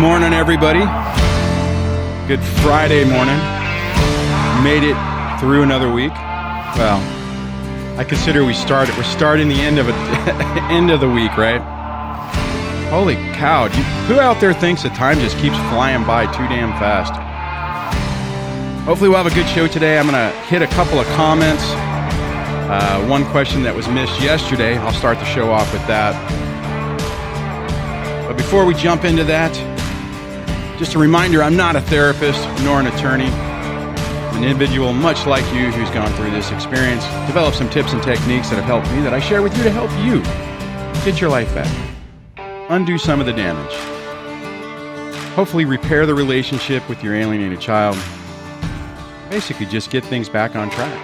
Good morning, everybody. Good Friday morning. Made it through another week. Well, I consider we started. We're starting the end of a end of the week, right? Holy cow! You- who out there thinks that time just keeps flying by too damn fast? Hopefully, we'll have a good show today. I'm gonna hit a couple of comments. Uh, one question that was missed yesterday. I'll start the show off with that. But before we jump into that, just a reminder I'm not a therapist nor an attorney. An individual much like you who's gone through this experience, developed some tips and techniques that have helped me that I share with you to help you get your life back, undo some of the damage, hopefully repair the relationship with your alienated child, basically just get things back on track.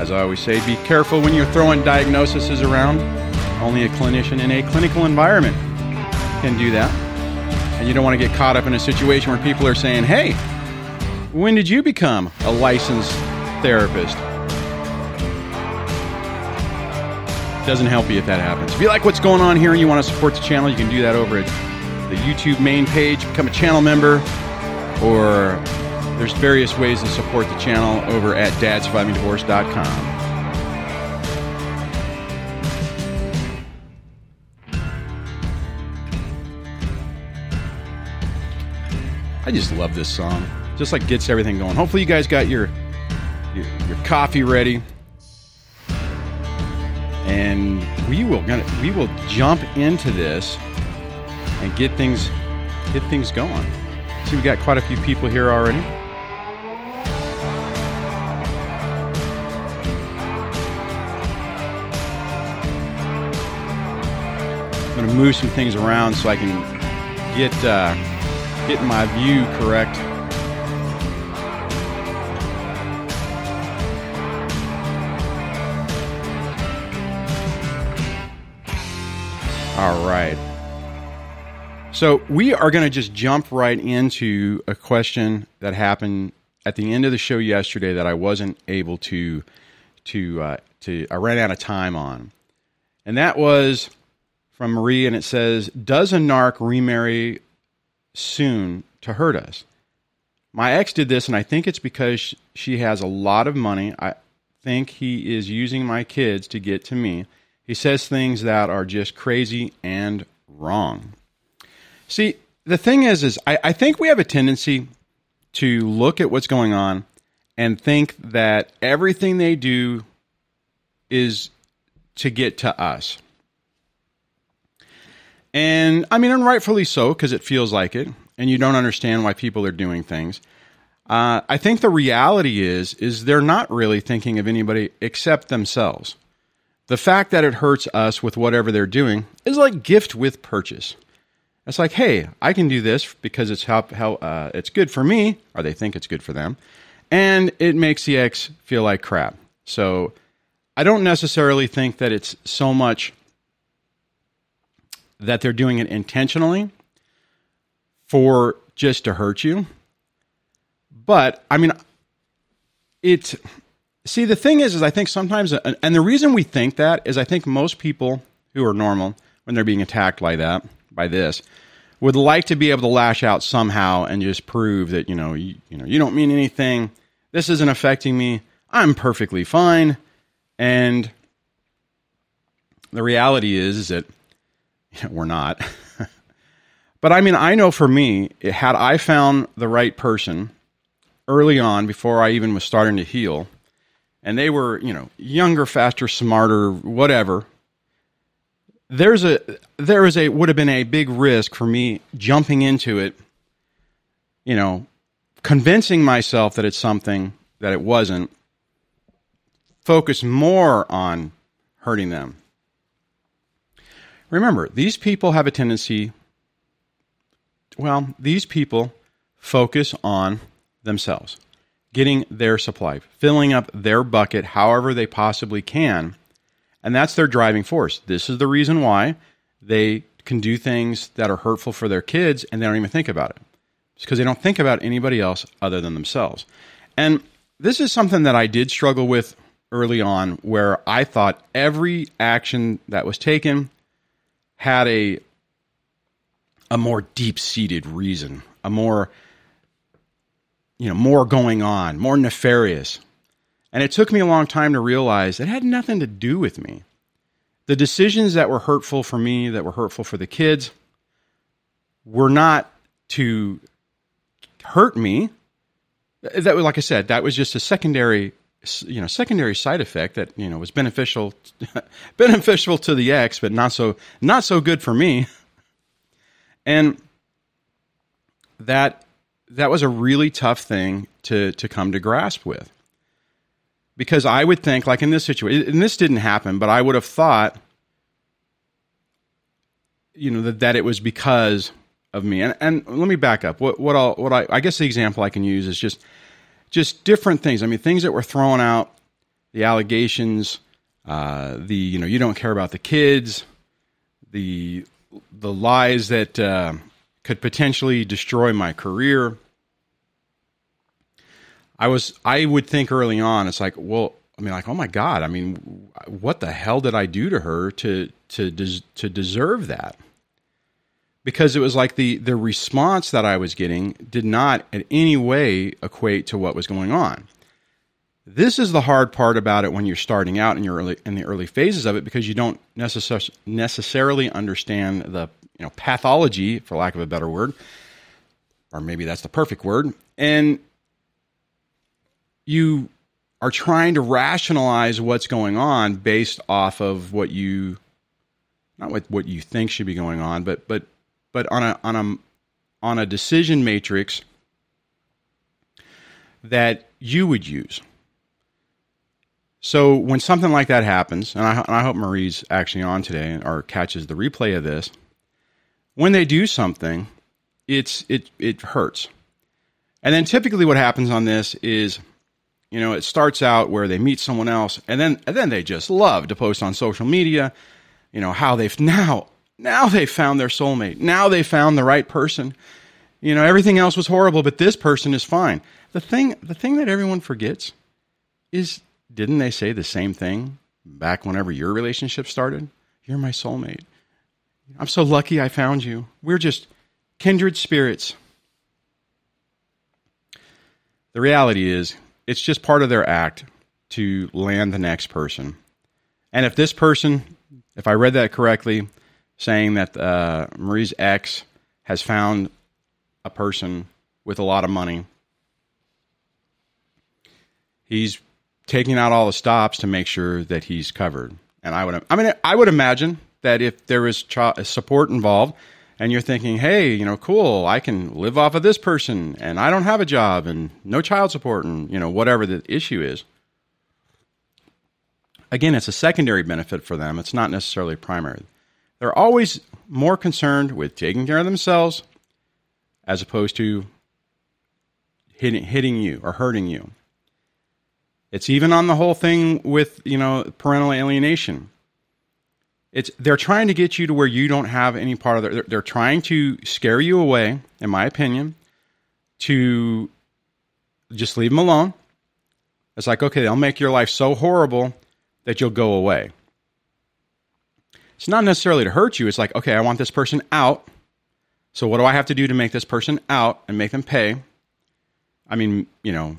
As I always say, be careful when you're throwing diagnoses around. Only a clinician in a clinical environment can do that. You don't want to get caught up in a situation where people are saying, hey, when did you become a licensed therapist? Doesn't help you if that happens. If you like what's going on here and you want to support the channel, you can do that over at the YouTube main page, become a channel member, or there's various ways to support the channel over at dadsurvivingdivorce.com. I just love this song. Just like gets everything going. Hopefully you guys got your your, your coffee ready. And we will gonna we will jump into this and get things get things going. See we got quite a few people here already. I'm to move some things around so I can get uh, get my view correct. All right. So we are going to just jump right into a question that happened at the end of the show yesterday that I wasn't able to to uh, to I ran out of time on, and that was from Marie, and it says, "Does a narc remarry soon to hurt us?" My ex did this, and I think it's because she has a lot of money. I think he is using my kids to get to me. He says things that are just crazy and wrong. See, the thing is, is I, I think we have a tendency to look at what's going on and think that everything they do is to get to us. And I mean, and rightfully so, because it feels like it, and you don't understand why people are doing things. Uh, I think the reality is, is they're not really thinking of anybody except themselves. The fact that it hurts us with whatever they're doing is like gift with purchase. It's like, hey, I can do this because it's how, uh, it's good for me, or they think it's good for them, and it makes the ex feel like crap. So I don't necessarily think that it's so much that they're doing it intentionally for just to hurt you. But I mean, it's see the thing is, is I think sometimes, uh, and the reason we think that is I think most people who are normal when they're being attacked like that by this would like to be able to lash out somehow and just prove that you know you, you know you don't mean anything. This isn't affecting me. I'm perfectly fine. And the reality is, is that we're not. but I mean, I know for me, had I found the right person early on before I even was starting to heal, and they were, you know, younger, faster, smarter, whatever, there's a there is a would have been a big risk for me jumping into it, you know, convincing myself that it's something that it wasn't, focus more on hurting them. Remember, these people have a tendency, well, these people focus on themselves, getting their supply, filling up their bucket however they possibly can. And that's their driving force. This is the reason why they can do things that are hurtful for their kids and they don't even think about it. It's because they don't think about anybody else other than themselves. And this is something that I did struggle with early on where I thought every action that was taken had a a more deep seated reason, a more, you know, more going on, more nefarious. And it took me a long time to realize it had nothing to do with me. The decisions that were hurtful for me, that were hurtful for the kids, were not to hurt me. That was, like I said, that was just a secondary, you know, secondary side effect that you know was beneficial, beneficial to the ex, but not so not so good for me. And that that was a really tough thing to to come to grasp with. Because I would think, like in this situation, and this didn't happen, but I would have thought, you know, that, that it was because of me. And, and let me back up. What what I'll, what I I guess the example I can use is just just different things. I mean, things that were thrown out, the allegations, uh, the you know, you don't care about the kids, the the lies that uh, could potentially destroy my career. I was I would think early on it's like well I mean like oh my god I mean what the hell did I do to her to to to deserve that because it was like the the response that I was getting did not in any way equate to what was going on. This is the hard part about it when you're starting out in your early in the early phases of it because you don't necessar- necessarily understand the you know pathology for lack of a better word or maybe that's the perfect word and you are trying to rationalize what's going on based off of what you not what what you think should be going on but but but on a on a on a decision matrix that you would use so when something like that happens, and I, and I, hope Marie's actually on today or catches the replay of this, when they do something, it's it it hurts. And then typically what happens on this is, you know, it starts out where they meet someone else, and then and then they just love to post on social media, you know, how they've now now they found their soulmate, now they found the right person. You know, everything else was horrible, but this person is fine. The thing the thing that everyone forgets is didn't they say the same thing back whenever your relationship started? You're my soulmate. I'm so lucky I found you. We're just kindred spirits. The reality is, it's just part of their act to land the next person. And if this person, if I read that correctly, saying that uh, Marie's ex has found a person with a lot of money, he's taking out all the stops to make sure that he's covered. And I would, I mean, I would imagine that if there is child support involved, and you're thinking, hey, you know, cool, I can live off of this person, and I don't have a job, and no child support, and you know, whatever the issue is. Again, it's a secondary benefit for them. It's not necessarily primary. They're always more concerned with taking care of themselves as opposed to hitting, hitting you or hurting you. It's even on the whole thing with, you know, parental alienation. It's they're trying to get you to where you don't have any part of their, they're, they're trying to scare you away, in my opinion, to just leave them alone. It's like, okay, they'll make your life so horrible that you'll go away. It's not necessarily to hurt you. It's like, okay, I want this person out. So what do I have to do to make this person out and make them pay? I mean, you know,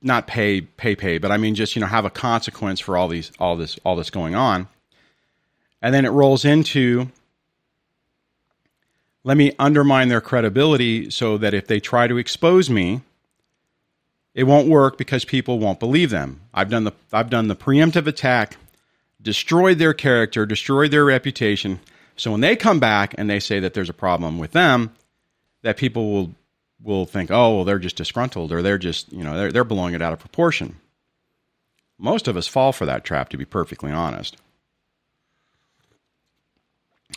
not pay pay pay, but I mean just you know have a consequence for all these all this all this going on. And then it rolls into let me undermine their credibility so that if they try to expose me, it won't work because people won't believe them. I've done the I've done the preemptive attack, destroyed their character, destroyed their reputation. So when they come back and they say that there's a problem with them, that people will will think, oh, well, they're just disgruntled or they're just, you know, they're, they're blowing it out of proportion. Most of us fall for that trap, to be perfectly honest.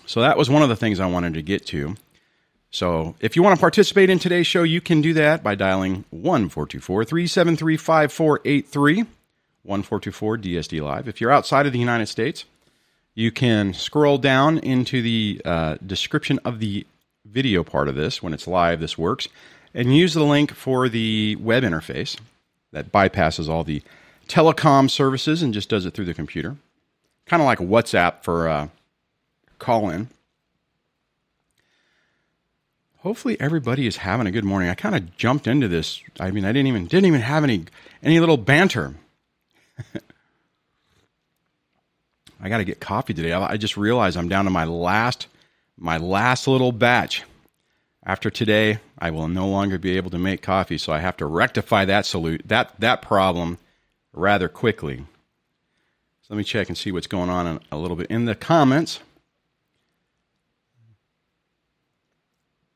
So that was one of the things I wanted to get to. So if you want to participate in today's show, you can do that by dialing 1 373 5483 1424 DSD Live. If you're outside of the United States, you can scroll down into the uh, description of the video part of this when it's live. This works and use the link for the web interface that bypasses all the telecom services and just does it through the computer. Kind of like WhatsApp for uh, call in. hopefully everybody is having a good morning. I kind of jumped into this. I mean, I didn't even didn't even have any any little banter. I got to get coffee today. I just realized I'm down to my last my last little batch. After today, I will no longer be able to make coffee, so I have to rectify that salute that that problem rather quickly. So let me check and see what's going on a little bit in the comments.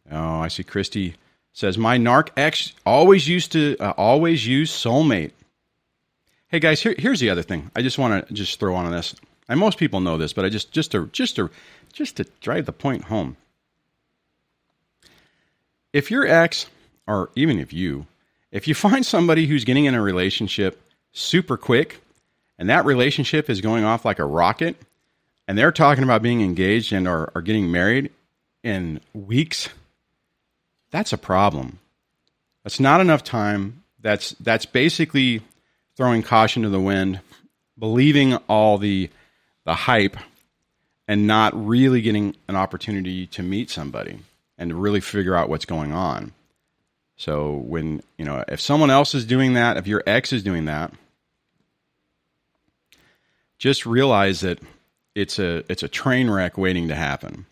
Oh, I see Christy says my narc ex always used to uh, always use soulmate. Hey guys, here, here's the other thing. I just want to just throw on this. And most people know this, but I just just to just to just to drive the point home. If your ex, or even if you, if you find somebody who's getting in a relationship super quick, and that relationship is going off like a rocket, and they're talking about being engaged and are, are getting married in weeks, that's a problem. That's not enough time. That's that's basically throwing caution to the wind, believing all the the hype and not really getting an opportunity to meet somebody and to really figure out what's going on. So when, you know, if someone else is doing that, if your ex is doing that, just realize that it's a it's a train wreck waiting to happen.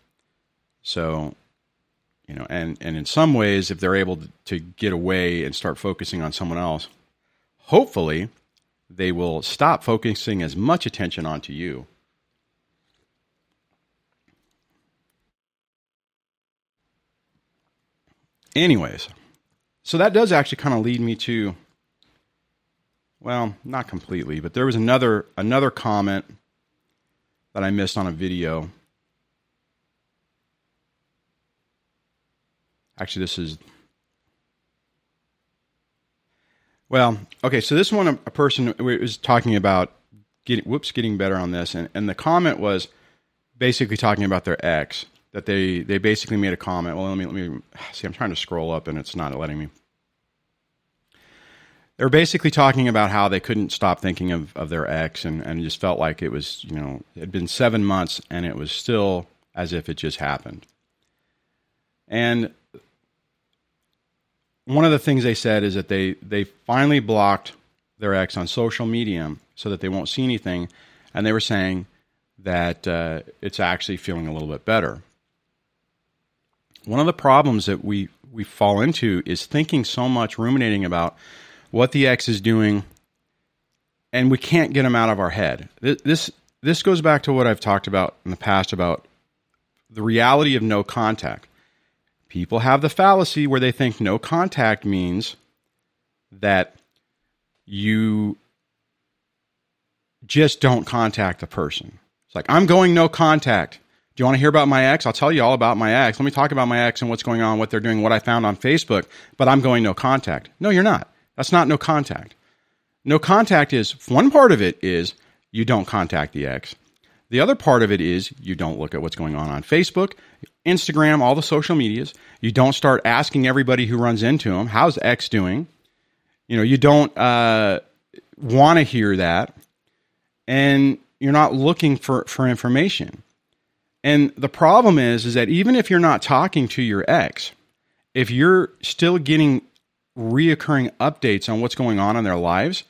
So, you know, and and in some ways if they're able to get away and start focusing on someone else, hopefully they will stop focusing as much attention onto you Anyways, so that does actually kind of lead me to well, not completely, but there was another another comment that I missed on a video. Actually, this is well, okay. So this one, a person was talking about getting whoops, getting better on this, and and the comment was basically talking about their ex, that they they basically made a comment. Well, let me let me see. I'm trying to scroll up and it's not letting me. They're basically talking about how they couldn't stop thinking of, of their ex and, and just felt like it was, you know, it had been seven months and it was still as if it just happened. And one of the things they said is that they, they finally blocked their ex on social media so that they won't see anything. And they were saying that uh, it's actually feeling a little bit better one of the problems that we we fall into is thinking so much, ruminating about what the ex is doing, and we can't get them out of our head. This this goes back to what I've talked about in the past about the reality of no contact. People have the fallacy where they think no contact means that you just don't contact the person. It's like, I'm going no contact. Do you want to hear about my ex? I'll tell you all about my ex. Let me talk about my ex and what's going on, what they're doing, what I found on Facebook, but I'm going no contact. No, you're not. That's not no contact. No contact is one part of it is you don't contact the ex. The other part of it is you don't look at what's going on on Facebook, Instagram, all the social medias. You don't start asking everybody who runs into them, how's X doing? You know, you don't uh, want to hear that. And you're not looking for, for information. And the problem is, is that even if you're not talking to your ex, if you're still getting reoccurring updates on what's going on in their lives,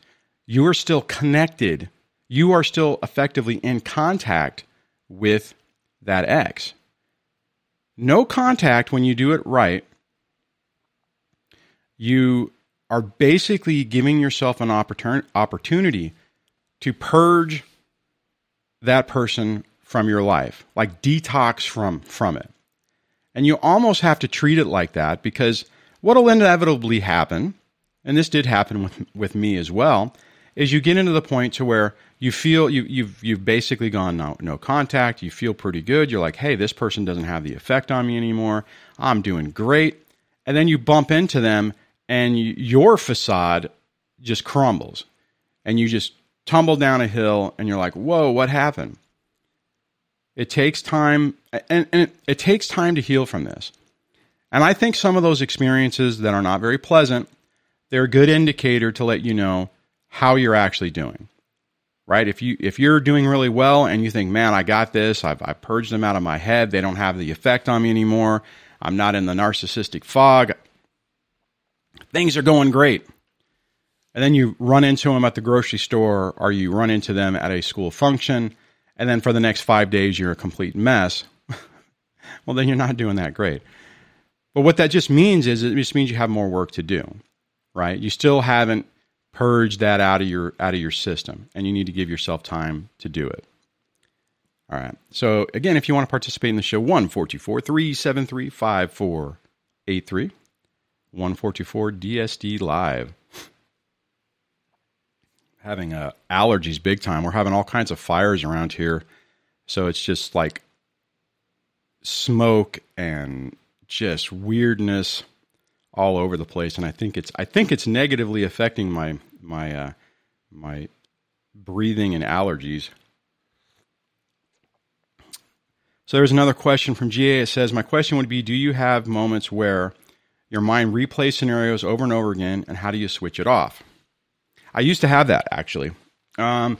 you are still connected. You are still effectively in contact with that ex. No contact when you do it right. You are basically giving yourself an opportunity to purge that person from your life, like detox from from it. And you almost have to treat it like that because what'll inevitably happen, and this did happen with with me as well, is you get into the point to where you feel you, you've you've basically gone no no contact. You feel pretty good. You're like, hey, this person doesn't have the effect on me anymore. I'm doing great. And then you bump into them, and you, your facade just crumbles, and you just tumble down a hill, and you're like, whoa, what happened? It takes time, and, and it, it takes time to heal from this. And I think some of those experiences that are not very pleasant, they're a good indicator to let you know how you're actually doing. Right? If you if you're doing really well and you think, man, I got this, I've, I've purged them out of my head, they don't have the effect on me anymore, I'm not in the narcissistic fog. Things are going great. And then you run into them at the grocery store or you run into them at a school function. And then for the next five days, you're a complete mess. well, then you're not doing that great. But what that just means is it just means you have more work to do, right? You still haven't purged that out of your out of your system, and you need to give yourself time to do it. All right. So again, if you want to participate in the show, one four two four three seven three five four eight three, one four two four DSD live. having uh, allergies big time. We're having all kinds of fires around here, so it's just like smoke and just weirdness all over the place, and I think it's I think it's negatively affecting my my uh, my breathing and allergies. So there's another question from GA. It says, My question would be Do you have moments where your mind replays scenarios over and over again, and how do you switch it off? I used to have that actually. Um,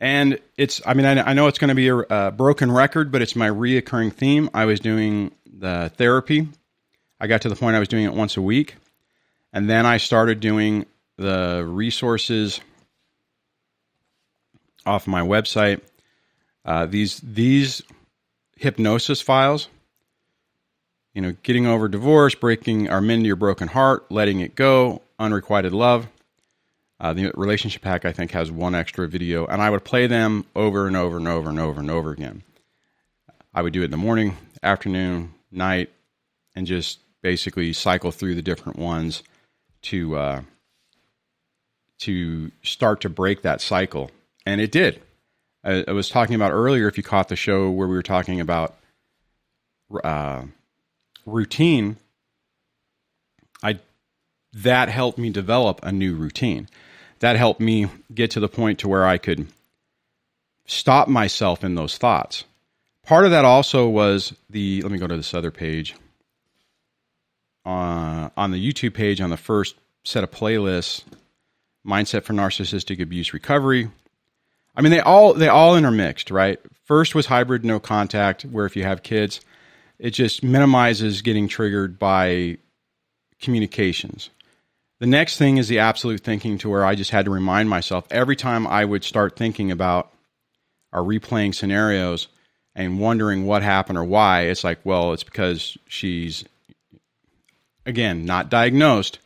and it's, I mean, I, I know it's going to be a, a, broken record, but it's my reoccurring theme. I was doing the therapy. I got to the point I was doing it once a week. And then I started doing the resources off my website. Uh, these these hypnosis files, you know, getting over divorce, breaking or mending your broken heart, letting it go, unrequited love. Uh, the relationship hack, I think, has one extra video, and I would play them over and over and over and over and over again. I would do it in the morning, afternoon, night, and just basically cycle through the different ones to uh, to start to break that cycle, and it did. I, I, was talking about earlier. If you caught the show where we were talking about uh, routine, I that helped me develop a new routine. That helped me get to the point to where I could stop myself in those thoughts. Part of that also was the. Let me go to this other page. Uh, on the YouTube page, on the first set of playlists, mindset for narcissistic abuse recovery. I mean, they all they all intermixed, right? First was hybrid no contact, where if you have kids, it just minimizes getting triggered by communications. The next thing is the absolute thinking to where I just had to remind myself every time I would start thinking about or replaying scenarios and wondering what happened or why, it's like, well, it's because she's, again, not diagnosed,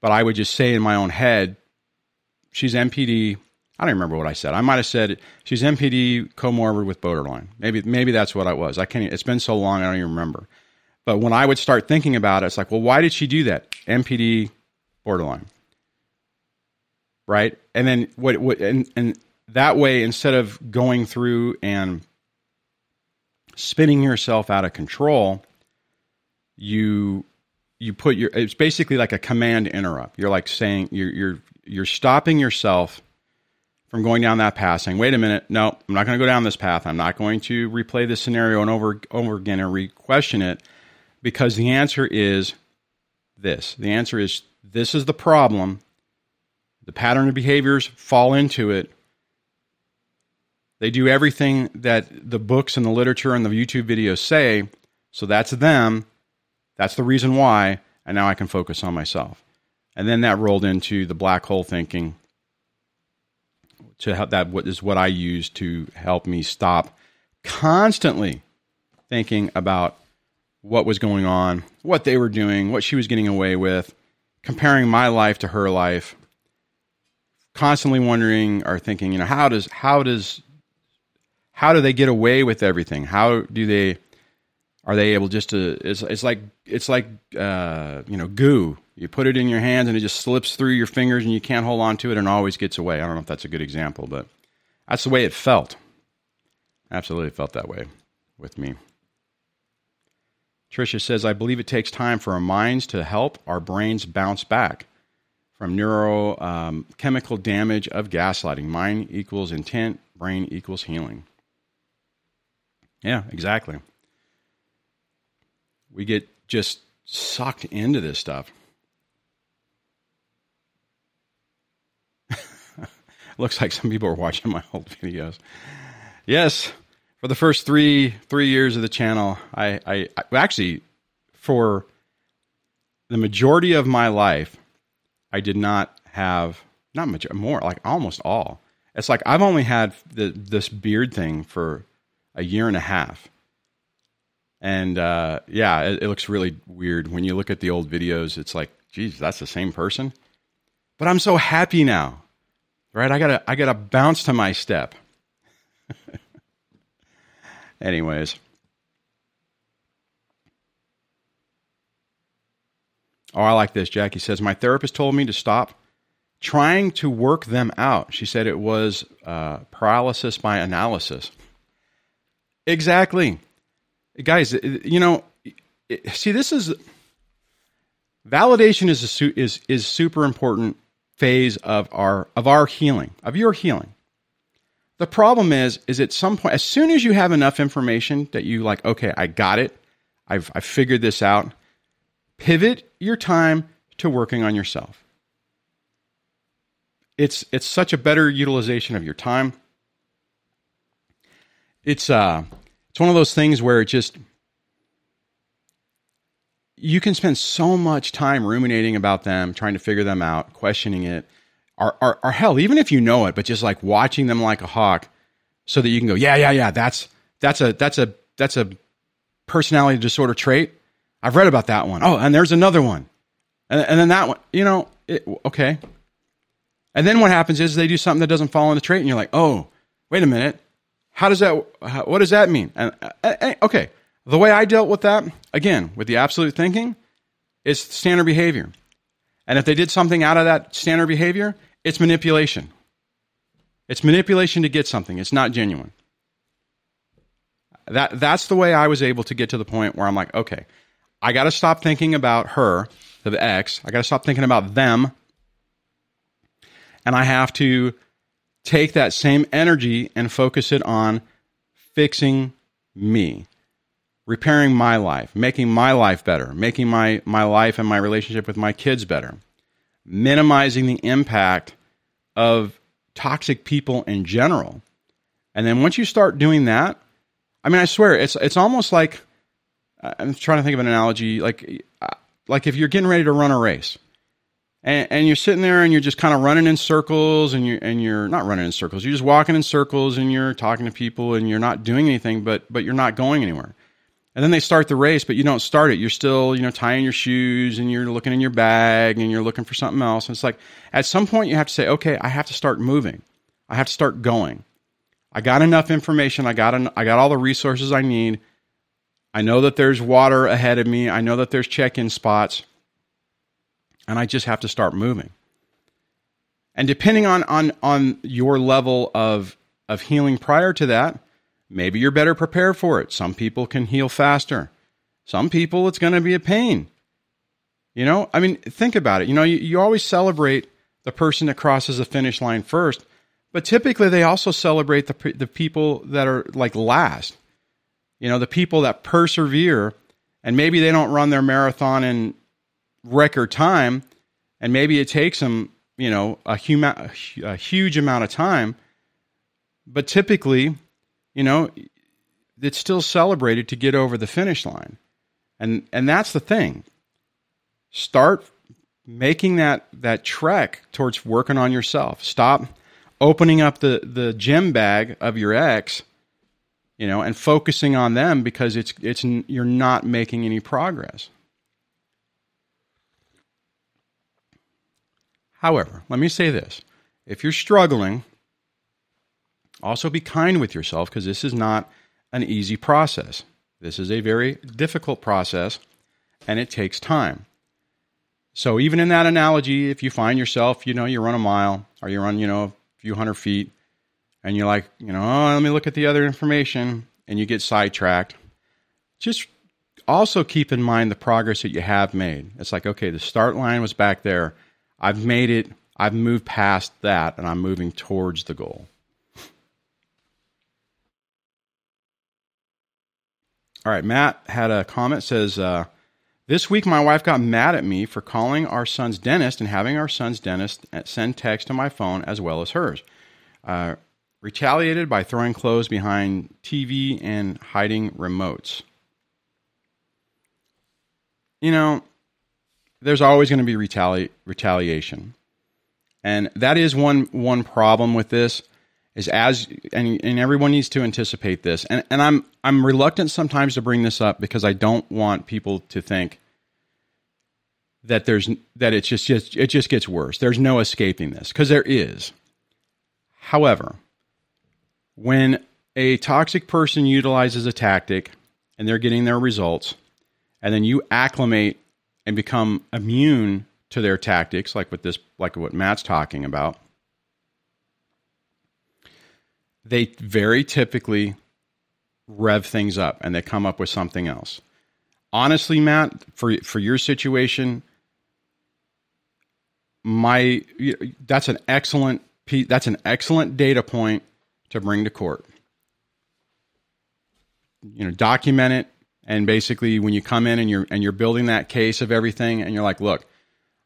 but I would just say in my own head, she's NPD. I don't remember what I said. I might have said she's NPD comorbid with borderline. Maybe maybe that's what I was. I can't. It's been so long I don't even remember. But when I would start thinking about it, it's like, well, why did she do that? NPD borderline. Right? And then what what and, and that way instead of going through and spinning yourself out of control, you you put your it's basically like a command interrupt. You're like saying you're you're you're stopping yourself from going down that path, saying, "Wait a minute, no, I'm not going to go down this path. I'm not going to replay this scenario and over over again and re-question it," because the answer is this. The answer is this is the problem. The pattern of behaviors fall into it. They do everything that the books and the literature and the YouTube videos say. So that's them. That's the reason why. And now I can focus on myself. And then that rolled into the black hole thinking. To help that is what I use to help me stop constantly thinking about what was going on, what they were doing, what she was getting away with, comparing my life to her life, constantly wondering or thinking, you know, how does how does how do they get away with everything? How do they are they able just to? It's, it's like it's like uh, you know goo. You put it in your hands and it just slips through your fingers and you can't hold on to it and always gets away. I don't know if that's a good example, but that's the way it felt. Absolutely felt that way with me. Tricia says, I believe it takes time for our minds to help our brains bounce back from neurochemical um, damage of gaslighting. Mind equals intent, brain equals healing. Yeah, exactly. We get just sucked into this stuff. Looks like some people are watching my old videos. Yes, for the first three three years of the channel, I, I, I actually for the majority of my life, I did not have not much more like almost all. It's like I've only had the, this beard thing for a year and a half, and uh, yeah, it, it looks really weird when you look at the old videos. It's like, geez, that's the same person. But I'm so happy now, right? I gotta I gotta bounce to my step. Anyways. Oh, I like this. Jackie says, My therapist told me to stop trying to work them out. She said it was uh, paralysis by analysis. Exactly. Guys, you know, see, this is validation is, a, is, is super important phase of our, of our healing, of your healing. The problem is, is at some point, as soon as you have enough information that you like, okay, I got it, I've, I figured this out, pivot your time to working on yourself. It's it's such a better utilization of your time. It's uh it's one of those things where it just you can spend so much time ruminating about them, trying to figure them out, questioning it, or, or, or hell, even if you know it, but just like watching them like a hawk, so that you can go, yeah, yeah, yeah, that's that's a that's a that's a personality disorder trait. I've read about that one. Oh, and there's another one. And, and then that one, you know, it, okay. And then what happens is they do something that doesn't fall in the trait, and you're like, oh, wait a minute. How does that, how, what does that mean? And, uh, uh, okay. The way I dealt with that, again, with the absolute thinking, is standard behavior. And if they did something out of that standard behavior, it's manipulation. It's manipulation to get something. It's not genuine. That, that's the way I was able to get to the point where I'm like, okay, I got to stop thinking about her, the ex. I got to stop thinking about them. And I have to take that same energy and focus it on fixing me, repairing my life, making my life better, making my, my life and my relationship with my kids better, minimizing the impact of toxic people in general. And then once you start doing that, I mean, I swear, it's it's almost like I'm trying to think of an analogy, like uh, like if you're getting ready to run a race, and, and you're sitting there and you're just kind of running in circles, and you're and you're not running in circles, you're just walking in circles, and you're talking to people, and you're not doing anything, but but you're not going anywhere. And then they start the race, but you don't start it. You're still, you know, tying your shoes and you're looking in your bag and you're looking for something else. And it's like at some point you have to say, okay, I have to start moving. I have to start going. I got enough information. I got I got all the resources I need. I know that there's water ahead of me. I know that there's check-in spots. And I just have to start moving. And depending on on on your level of of healing prior to that, maybe you're better prepared for it. Some people can heal faster. Some people it's going to be a pain. You know, I mean, think about it. You know, you, you always celebrate the person that crosses the finish line first, but typically they also celebrate the the people that are like last. You know, the people that persevere and maybe they don't run their marathon in record time and maybe it takes them, you know, a, huma- a huge amount of time, but typically, you know, it's still celebrated to get over the finish line. And and that's the thing. Start making that that trek towards working on yourself. Stop opening up the the gym bag of your ex you know, and focusing on them because it's it's you're not making any progress. However, let me say this. If you're struggling, also be kind with yourself because this is not an easy process. This is a very difficult process and it takes time. So even in that analogy, if you find yourself, you know, you run a mile or you run, you know, a few hundred feet and you're like, you know, oh, let me look at the other information, and you get sidetracked, just also keep in mind the progress that you have made. It's like, okay, the start line was back there. I've made it. I've moved past that, and I'm moving towards the goal. All right, Matt had a comment says, uh, This week my wife got mad at me for calling our son's dentist and having our son's dentist send text to my phone as well as hers. Uh, retaliated by throwing clothes behind TV and hiding remotes. you know, there's always going to be retali- retaliation. And that is one one problem with this is as and, and everyone needs to anticipate this. And and I'm I'm reluctant sometimes to bring this up because I don't want people to think that there's that it's just, just it just gets worse. There's no escaping this because there is. However, when a toxic person utilizes a tactic and they're getting their results, and then you acclimate and become immune to their tactics, like with this, like what Matt's talking about, they very typically rev things up and they come up with something else. Honestly, Matt, for for your situation, my that's an excellent that's an excellent data point to bring to court. You know, document it, and basically, when you come in and you're and you're building that case of everything, and you're like, look,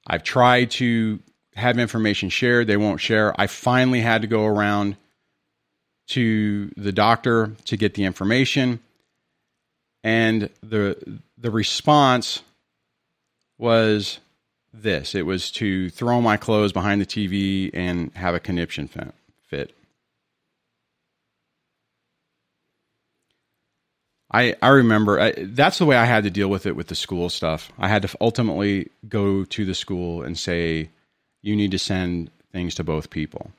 I've tried to have information shared, they won't share. I finally had to go around to the doctor to get the information, and the the response was this. It was to throw my clothes behind the TV and have a conniption fit. I, I remember I, that's the way I had to deal with it with the school stuff. I had to ultimately go to the school and say, you need to send things to both people.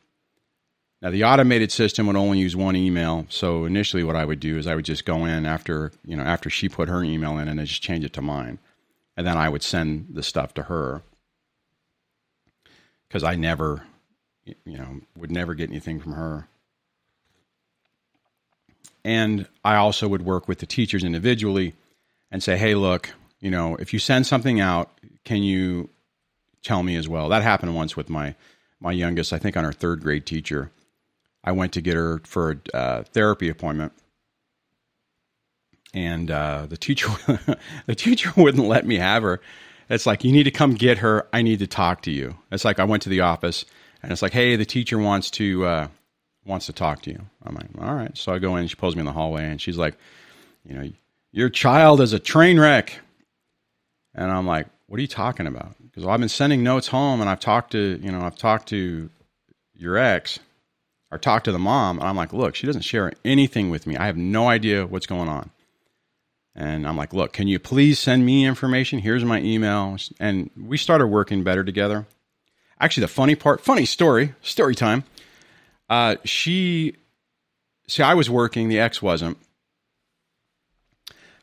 Now, the automated system would only use one email. So initially, what I would do is I would just go in after you know after she put her email in and I just change it to mine and then I would send the stuff to her because I never, you know, would never get anything from her. And I also would work with the teachers individually and say, hey, look, you know, if you send something out, can you tell me as well? That happened once with my my youngest, I think on her third grade teacher. I went to get her for a uh, therapy appointment and uh, the teacher the teacher wouldn't let me have her. It's like you need to come get her. I need to talk to you. It's like I went to the office and it's like, hey, the teacher wants to uh, wants to talk to you. I'm like, all right. So I go in. She pulls me in the hallway and she's like, you know, your child is a train wreck. And I'm like, what are you talking about? Because I've been sending notes home and I've talked to you know I've talked to your ex or talked to the mom. And I'm like, look, she doesn't share anything with me. I have no idea what's going on. And I'm like, look, can you please send me information? Here's my email. And we started working better together. Actually, the funny part, funny story, story time. Uh, she, see, I was working, the ex wasn't.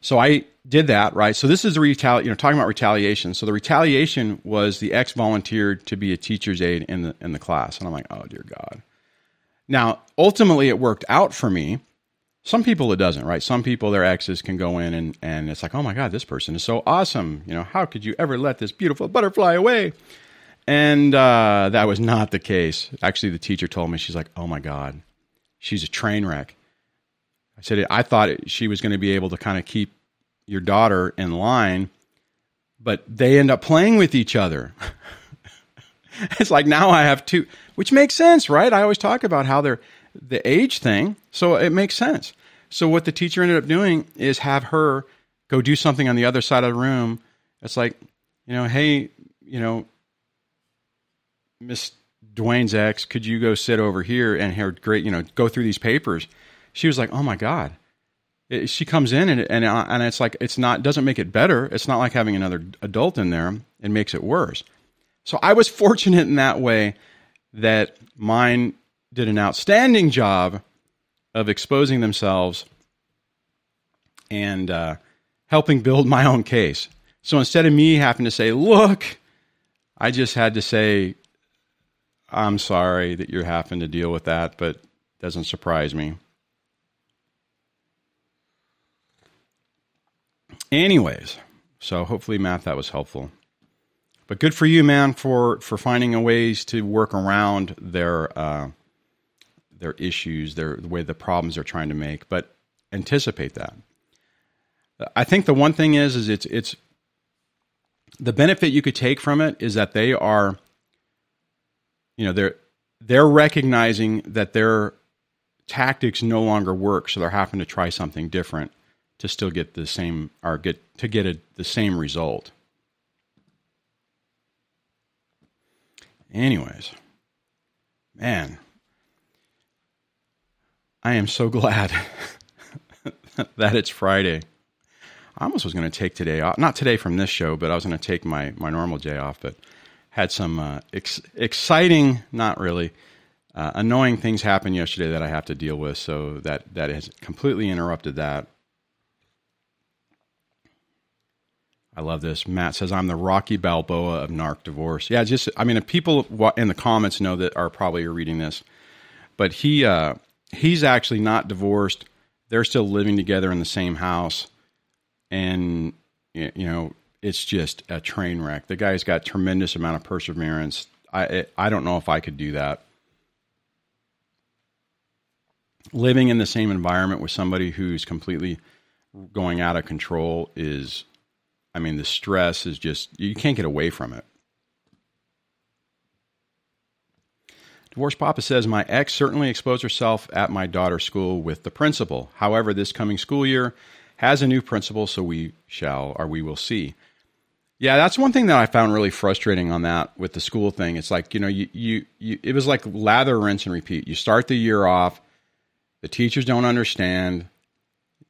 So I did that, right? So this is the retali- you know, talking about retaliation. So the retaliation was the ex volunteered to be a teacher's aide in the in the class, and I'm like, oh dear God. Now, ultimately, it worked out for me some people it doesn't, right? Some people their exes can go in and and it's like, oh my god, this person is so awesome. You know, how could you ever let this beautiful butterfly away? And uh, that was not the case. Actually, the teacher told me she's like, oh my god, she's a train wreck. I said I thought she was going to be able to kind of keep your daughter in line, but they end up playing with each other. it's like now I have two, which makes sense, right? I always talk about how they're the age thing, so it makes sense. So what the teacher ended up doing is have her go do something on the other side of the room. It's like, you know, hey, you know, Miss Dwayne's ex, could you go sit over here and here, great, you know, go through these papers? She was like, oh my god. It, she comes in and and and it's like it's not doesn't make it better. It's not like having another adult in there. It makes it worse. So I was fortunate in that way that mine did an outstanding job of exposing themselves and uh, helping build my own case. So instead of me having to say, look, I just had to say, I'm sorry that you're having to deal with that, but doesn't surprise me. Anyways, so hopefully, Matt, that was helpful. But good for you, man, for for finding ways to work around their uh, their issues, their the way the problems they're trying to make, but anticipate that. I think the one thing is is it's it's the benefit you could take from it is that they are you know they're they're recognizing that their tactics no longer work, so they're having to try something different to still get the same or get to get a, the same result. Anyways, man, I am so glad that it's Friday. I almost was going to take today off. Not today from this show, but I was going to take my, my normal day off. But had some uh, ex- exciting, not really, uh, annoying things happen yesterday that I have to deal with. So that, that has completely interrupted that. I love this. Matt says, I'm the Rocky Balboa of narc divorce. Yeah, just, I mean, people in the comments know that are probably reading this, but he, uh, he's actually not divorced. They're still living together in the same house. And, you know, it's just a train wreck. The guy's got tremendous amount of perseverance. I, I don't know if I could do that. Living in the same environment with somebody who's completely going out of control is I mean, the stress is just, you can't get away from it. Divorce Papa says, My ex certainly exposed herself at my daughter's school with the principal. However, this coming school year has a new principal, so we shall, or we will see. Yeah, that's one thing that I found really frustrating on that with the school thing. It's like, you know, you, you, you it was like lather, rinse, and repeat. You start the year off, the teachers don't understand.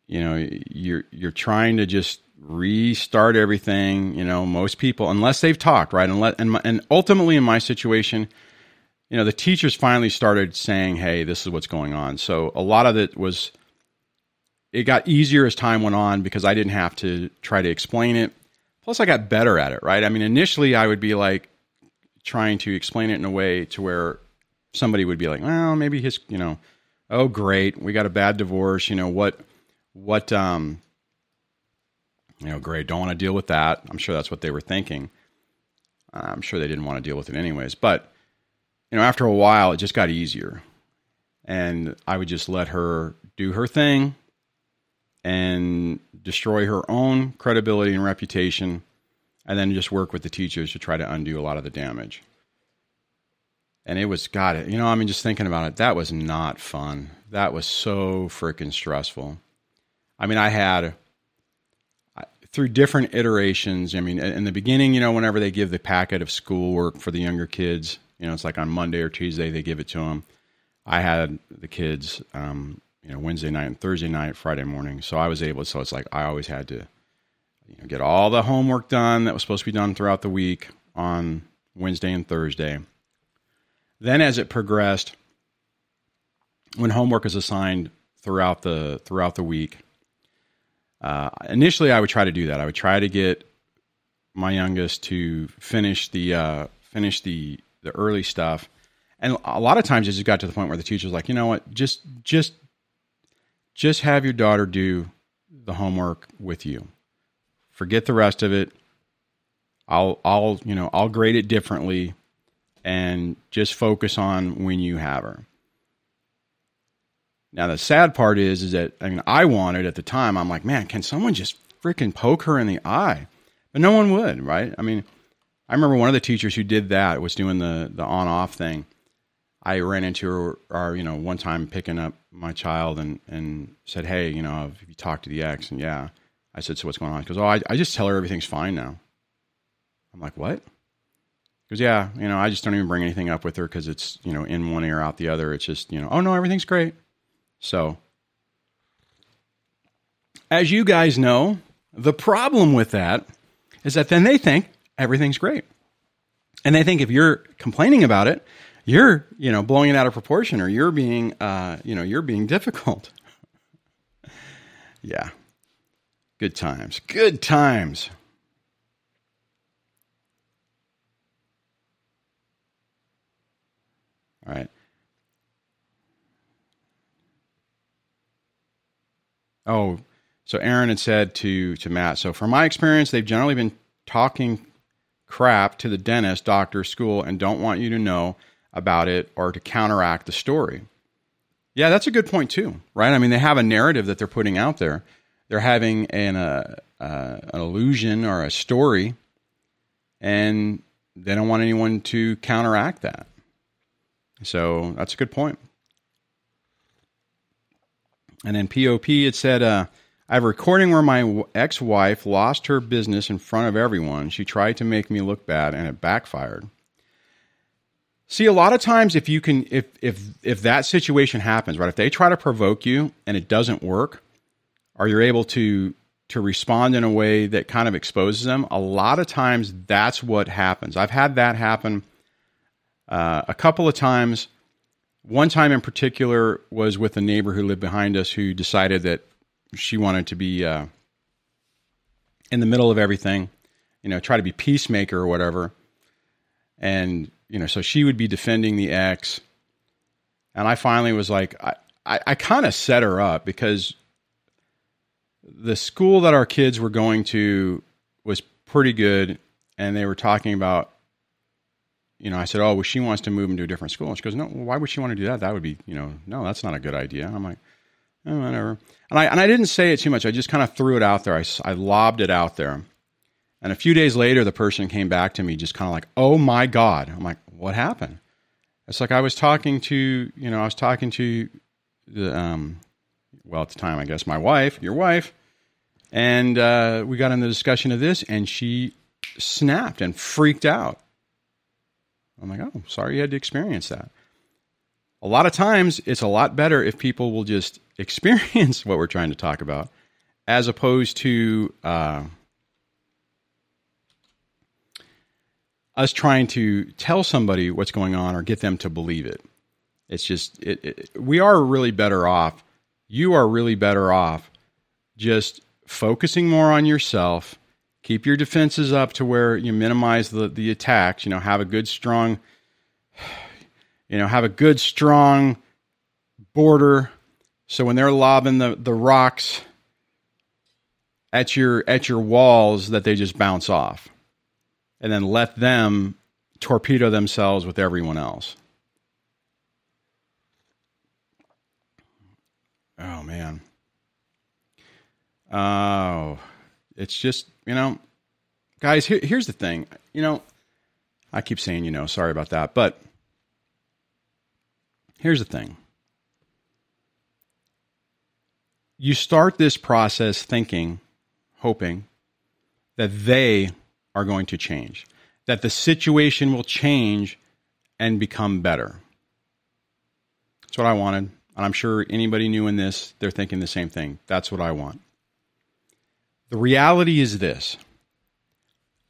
You know, you're you're trying to just restart everything. You know, most people, unless they've talked, right? Unless, and, and ultimately, in my situation, you know, the teachers finally started saying, "Hey, this is what's going on." So a lot of it was, it got easier as time went on because I didn't have to try to explain it. Plus, I got better at it, right? I mean, initially, I would be like trying to explain it in a way to where somebody would be like, "Well, maybe his, you know, oh great, we got a bad divorce. You know what, what, um." you know, great, don't want to deal with that. I'm sure that's what they were thinking. I'm sure they didn't want to deal with it anyways. But, you know, after a while, it just got easier. And I would just let her do her thing and destroy her own credibility and reputation, and then just work with the teachers to try to undo a lot of the damage. And it was, got it. you know, I mean, just thinking about it, that was not fun. That was so freaking stressful. I mean, I had through different iterations. I mean, in the beginning, you know, whenever they give the packet of schoolwork for the younger kids, you know, it's like on Monday or Tuesday they give it to them. I had the kids, um, you know, Wednesday night and Thursday night, Friday morning. So I was able. So it's like I always had to, you know, get all the homework done that was supposed to be done throughout the week on Wednesday and Thursday. Then, as it progressed, when homework is assigned throughout the throughout the week, uh, initially, I would try to do that. I would try to get my youngest to finish the uh, finish the the early stuff, and a lot of times it just got to the point where the teacher's like, you know what, just just just have your daughter do the homework with you. Forget the rest of it. I'll I'll you know I'll grade it differently, and just focus on when you have her. Now the sad part is, is that I mean, I wanted at the time. I'm like, man, can someone just freaking poke her in the eye? But no one would, right? I mean, I remember one of the teachers who did that was doing the the on off thing. I ran into her, or you know, one time picking up my child and and said, hey, you know, have you talked to the ex? And yeah, I said, so what's going on? He goes, oh, I, I just tell her everything's fine now. I'm like, what? Goes, yeah, you know, I just don't even bring anything up with her because it's you know in one ear out the other. It's just you know, oh no, everything's great. So, as you guys know, the problem with that is that then they think everything's great. And they think if you're complaining about it, you're, you know, blowing it out of proportion or you're being, uh, you know, you're being difficult. yeah. Good times. Good times. All right. Oh, so Aaron had said to to Matt. So from my experience, they've generally been talking crap to the dentist, doctor, school, and don't want you to know about it or to counteract the story. Yeah, that's a good point too, right? I mean, they have a narrative that they're putting out there. They're having an uh, uh, an illusion or a story, and they don't want anyone to counteract that. So that's a good point. And then POP, it said, uh, I have a recording where my ex wife lost her business in front of everyone. She tried to make me look bad and it backfired. See, a lot of times if you can if if if that situation happens, right? If they try to provoke you and it doesn't work, or you're able to to respond in a way that kind of exposes them, a lot of times that's what happens. I've had that happen uh, a couple of times. One time in particular was with a neighbor who lived behind us who decided that she wanted to be uh, in the middle of everything, you know, try to be peacemaker or whatever. And, you know, so she would be defending the ex. And I finally was like, I, I, I kind of set her up because the school that our kids were going to was pretty good. And they were talking about, you know, I said, oh, well, she wants to move into a different school. And she goes, no, why would she want to do that? That would be, you know, no, that's not a good idea. I'm like, oh, whatever. And I, and I didn't say it too much. I just kind of threw it out there. I, I lobbed it out there. And a few days later, the person came back to me just kind of like, oh my God. I'm like, what happened? It's like I was talking to, you know, I was talking to the, um, well, at the time, I guess my wife, your wife, and uh, we got in the discussion of this, and she snapped and freaked out. I'm like, oh, sorry you had to experience that. A lot of times, it's a lot better if people will just experience what we're trying to talk about, as opposed to uh, us trying to tell somebody what's going on or get them to believe it. It's just it, it, we are really better off. You are really better off just focusing more on yourself. Keep your defenses up to where you minimize the the attacks. You know, have a good strong. You know, have a good strong border. So when they're lobbing the, the rocks at your at your walls, that they just bounce off, and then let them torpedo themselves with everyone else. Oh man. Oh, it's just you know, guys. Here, here's the thing. You know, I keep saying you know. Sorry about that, but here's the thing. You start this process thinking, hoping that they are going to change, that the situation will change and become better. That's what I wanted. And I'm sure anybody new in this, they're thinking the same thing. That's what I want. The reality is this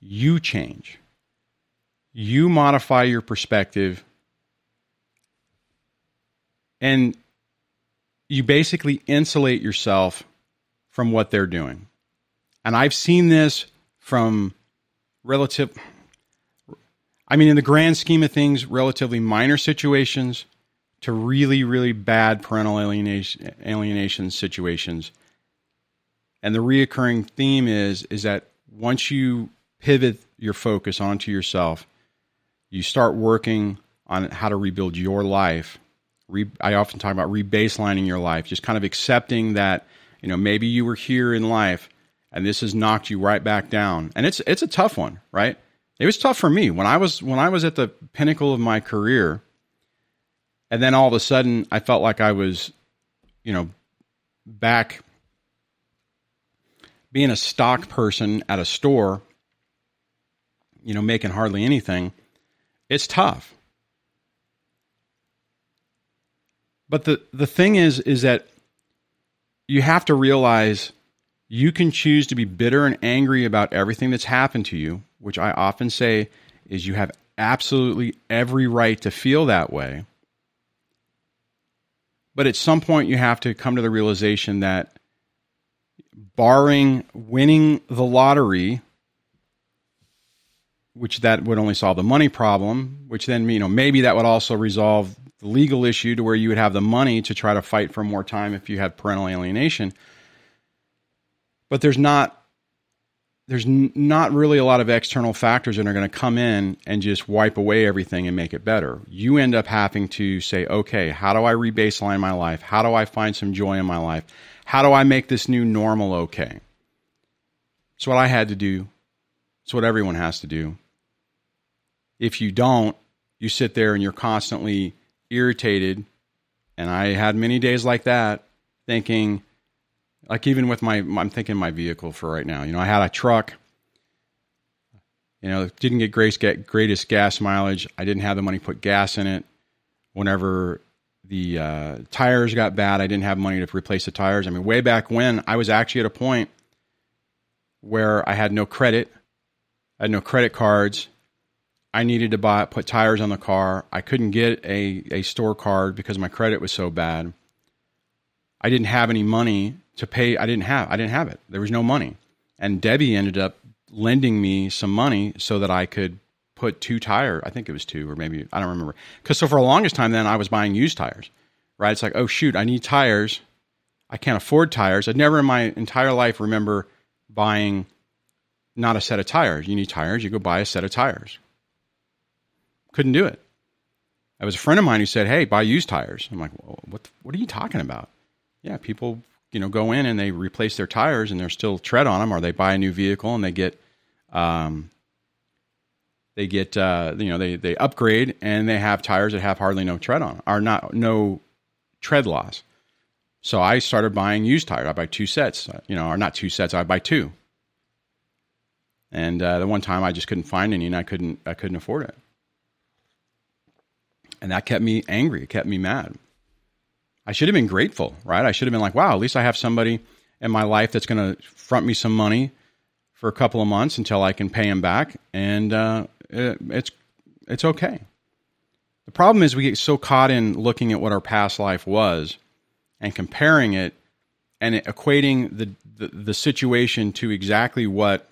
you change, you modify your perspective, and you basically insulate yourself from what they're doing. And I've seen this from relative, I mean, in the grand scheme of things, relatively minor situations to really, really bad parental alienation, alienation situations and the reoccurring theme is is that once you pivot your focus onto yourself, you start working on how to rebuild your life. Re, I often talk about rebaselining your life, just kind of accepting that you know maybe you were here in life and this has knocked you right back down. And it's it's a tough one, right? It was tough for me when I was when I was at the pinnacle of my career, and then all of a sudden I felt like I was, you know, back being a stock person at a store, you know, making hardly anything, it's tough. But the, the thing is, is that you have to realize you can choose to be bitter and angry about everything that's happened to you, which I often say is you have absolutely every right to feel that way. But at some point, you have to come to the realization that barring winning the lottery, which that would only solve the money problem, which then you know maybe that would also resolve the legal issue to where you would have the money to try to fight for more time if you had parental alienation. But there's not there's not really a lot of external factors that are going to come in and just wipe away everything and make it better. You end up having to say, okay, how do I rebaseline my life? How do I find some joy in my life? How do I make this new normal okay? It's what I had to do. It's what everyone has to do. If you don't, you sit there and you're constantly irritated. And I had many days like that, thinking, like even with my, I'm thinking my vehicle for right now. You know, I had a truck. You know, didn't get great, greatest gas mileage. I didn't have the money to put gas in it. Whenever the uh, tires got bad, I didn't have money to replace the tires. I mean, way back when, I was actually at a point where I had no credit, I had no credit cards. I needed to buy put tires on the car. I couldn't get a, a store card because my credit was so bad. I didn't have any money to pay. I didn't have I didn't have it. There was no money. And Debbie ended up lending me some money so that I could put two tire. I think it was two or maybe I don't remember. Cuz so for the longest time then I was buying used tires. Right? It's like, "Oh shoot, I need tires. I can't afford tires." I'd never in my entire life remember buying not a set of tires. You need tires, you go buy a set of tires. Couldn't do it. I was a friend of mine who said, "Hey, buy used tires." I'm like, "What? What are you talking about?" Yeah, people, you know, go in and they replace their tires and they're still tread on them, or they buy a new vehicle and they get, um, they get, uh, you know, they they upgrade and they have tires that have hardly no tread on, or not no tread loss. So I started buying used tires. I buy two sets, uh, you know, or not two sets. I buy two. And uh, the one time I just couldn't find any, and I couldn't, I couldn't afford it, and that kept me angry. It kept me mad. I should have been grateful, right? I should have been like, wow, at least I have somebody in my life that's going to front me some money for a couple of months until I can pay him back, and uh, it, it's it's okay. The problem is we get so caught in looking at what our past life was and comparing it and equating the, the, the situation to exactly what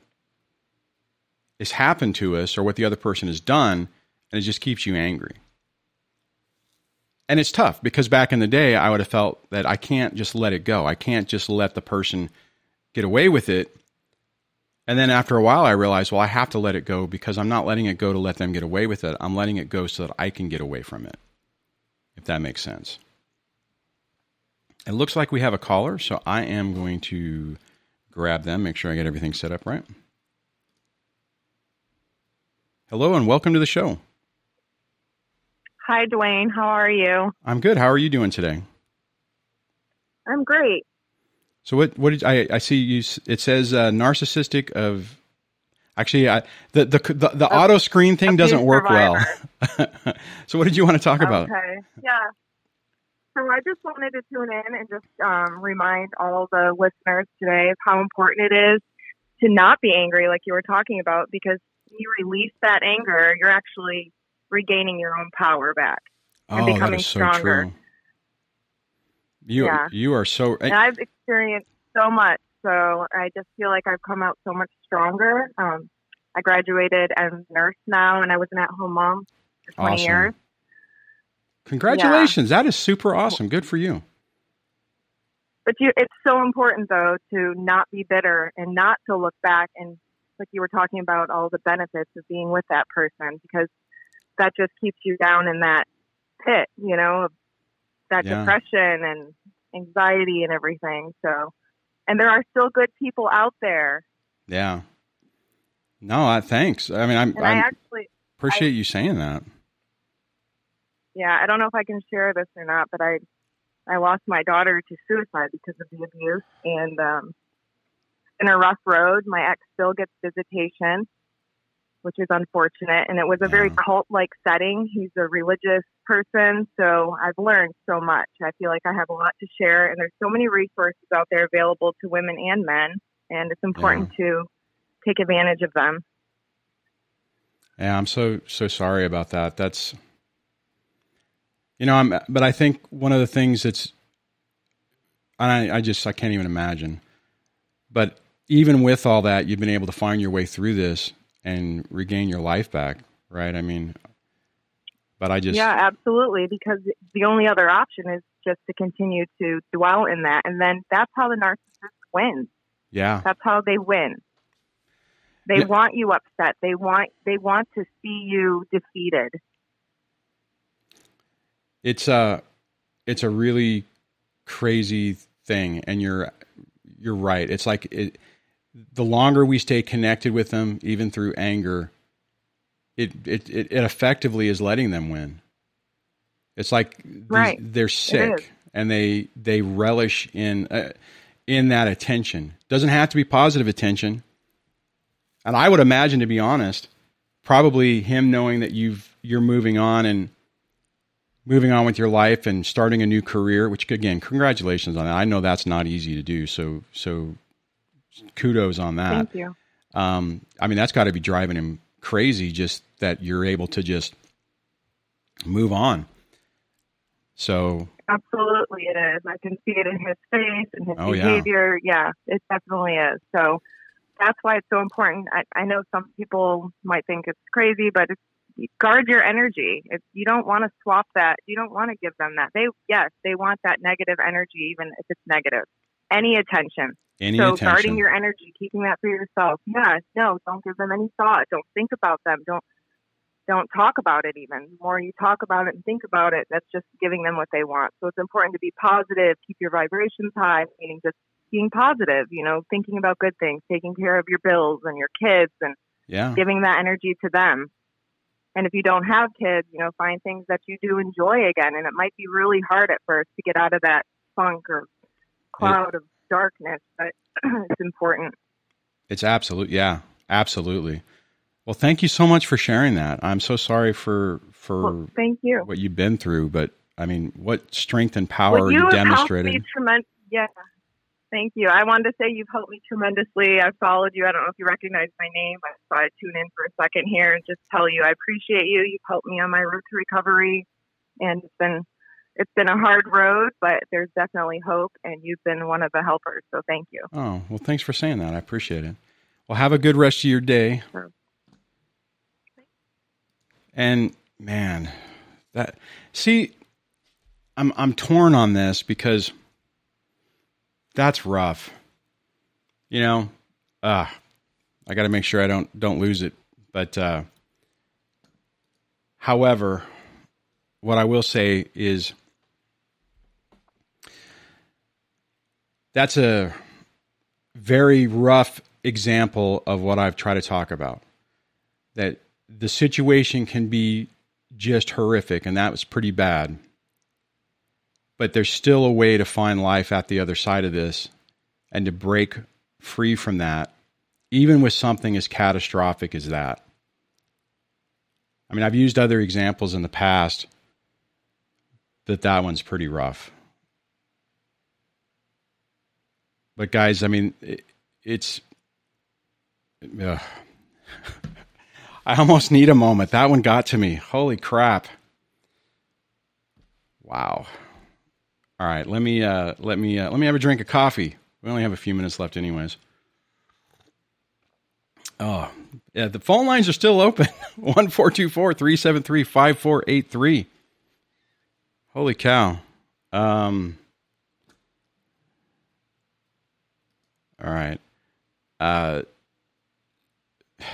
has happened to us or what the other person has done, and it just keeps you angry. And it's tough because back in the day, I would have felt that I can't just let it go. I can't just let the person get away with it. And then after a while, I realized, well, I have to let it go because I'm not letting it go to let them get away with it. I'm letting it go so that I can get away from it, if that makes sense. It looks like we have a caller, so I am going to grab them, make sure I get everything set up right. Hello and welcome to the show. Hi, Dwayne. How are you? I'm good. How are you doing today? I'm great. So what? What did I? I see you. It says uh, narcissistic of. Actually, I, the the the, the auto screen thing doesn't work survivor. well. so what did you want to talk about? Okay. Yeah. So I just wanted to tune in and just um, remind all the listeners today of how important it is to not be angry, like you were talking about, because you release that anger, you're actually regaining your own power back and oh, becoming so stronger. True. You yeah. you are so. And I've experienced so much, so I just feel like I've come out so much stronger. Um, I graduated as a nurse now, and I was an at-home mom for 20 awesome. years. Congratulations! Yeah. That is super awesome. Good for you. But you, it's so important though to not be bitter and not to look back and, like you were talking about, all the benefits of being with that person because that just keeps you down in that pit, you know, of that Yeah. depression and anxiety and everything. So, and there are still good people out there. Yeah. No, I thanks. I mean, I'm, And I I actually, appreciate you saying that. yeah, I don't know if I can share this or not, but I, I lost my daughter to suicide because of the abuse, and um, in a rough road. My ex still gets visitation, which is unfortunate, and it was a very Yeah. cult-like setting. He's a religious person, so I've learned so much. I feel like I have a lot to share, and there's so many resources out there available to women and men, and it's important to take advantage of them. Yeah, I'm so so sorry about that. That's you know, I'm but I think one of the things that's I I just I can't even imagine. But even with all that, you've been able to find your way through this and regain your life back, right? I mean, but I just yeah, absolutely. Because the only other option is just to continue to dwell in that, and then that's how the narcissist wins. yeah, That's how they win. They Yeah. want you upset. They want they want to see you defeated. it's a it's a really crazy thing and you're you're right it's like it, the longer we stay connected with them even through anger it it it, effectively is letting them win it's like these- Right. they're sick and they they relish in uh, in that attention doesn't have to be positive attention and i would imagine to be honest probably him knowing that you've you're moving on and moving on with your life and starting a new career. Which again, congratulations on that. I know that's not easy to do. So so kudos on that. Thank you. Um, I mean, that's got to be driving him crazy. Just that you're able to just move on. So Absolutely, it is. I can see it in his face and his Oh, yeah. behavior. Yeah. it definitely is. So that's why it's so important. I, I know some people might think it's crazy, but it's, guard your energy. If you don't want to swap that, you don't want to give them that. They yes, they want that negative energy, even if it's negative. Any attention. any so attention. guarding your energy, keeping that for yourself. Yeah, no, don't give them any thought. Don't think about them. Don't don't talk about it even. The more you talk about it and think about it, that's just giving them what they want. So it's important to be positive, keep your vibrations high, meaning just being positive, you know, thinking about good things, taking care of your bills and your kids and yeah. giving that energy to them. And if you don't have kids, you know, find things that you do enjoy again. And it might be really hard at first to get out of that funk or cloud of darkness, but it's important. It's absolute. Yeah, absolutely. Well, thank you so much for sharing that. I'm so sorry for for Well, thank you. what you've been through, but I mean, what strength and power Well, you, you demonstrated. tremendous. Yeah. Thank you. I wanted to say you've helped me tremendously. I followed you. I don't know if you recognize my name. I thought I'd tune in for a second here and just tell you I appreciate you. You've helped me on my road to recovery, and it's been it's been a hard road, but there's definitely hope, and you've been one of the helpers. So thank you. Oh, well, thanks for saying that. I appreciate it. Well, have a good rest of your day. Sure. And man, that see, I'm I'm torn on this because that's rough. You know, uh I got to make sure I don't don't lose it. But uh however, what I will say is that's a very rough example of what I've tried to talk about. That the situation can be just horrific, and that was pretty bad. But there's still a way to find life at the other side of this and to break free from that, even with something as catastrophic as that. I mean, I've used other examples in the past that that one's pretty rough. But guys, I mean, it, it's. ugh. I almost need a moment. That one got to me. Holy crap! Wow. All right, let me uh, let me uh, let me have a drink of coffee. We only have a few minutes left, anyways. Oh, yeah. The phone lines are still open. One four two four three seven three five four eight three. Holy cow! Um. All right. Uh.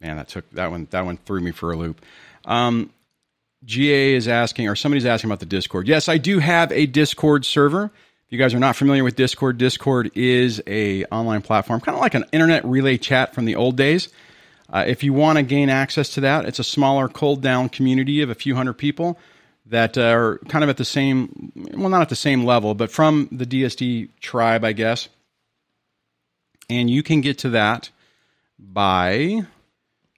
Man, that took that one. That one threw me for a loop. Um, GA is asking, or somebody's asking about the Discord. Yes, I do have a Discord server. If you guys are not familiar with Discord, Discord is a online platform, kind of like an internet relay chat from the old days. Uh, if you want to gain access to that, it's a smaller, cold down community of a few hundred people that are kind of at the same, well, not at the same level, but from the DSD tribe, I guess. And you can get to that by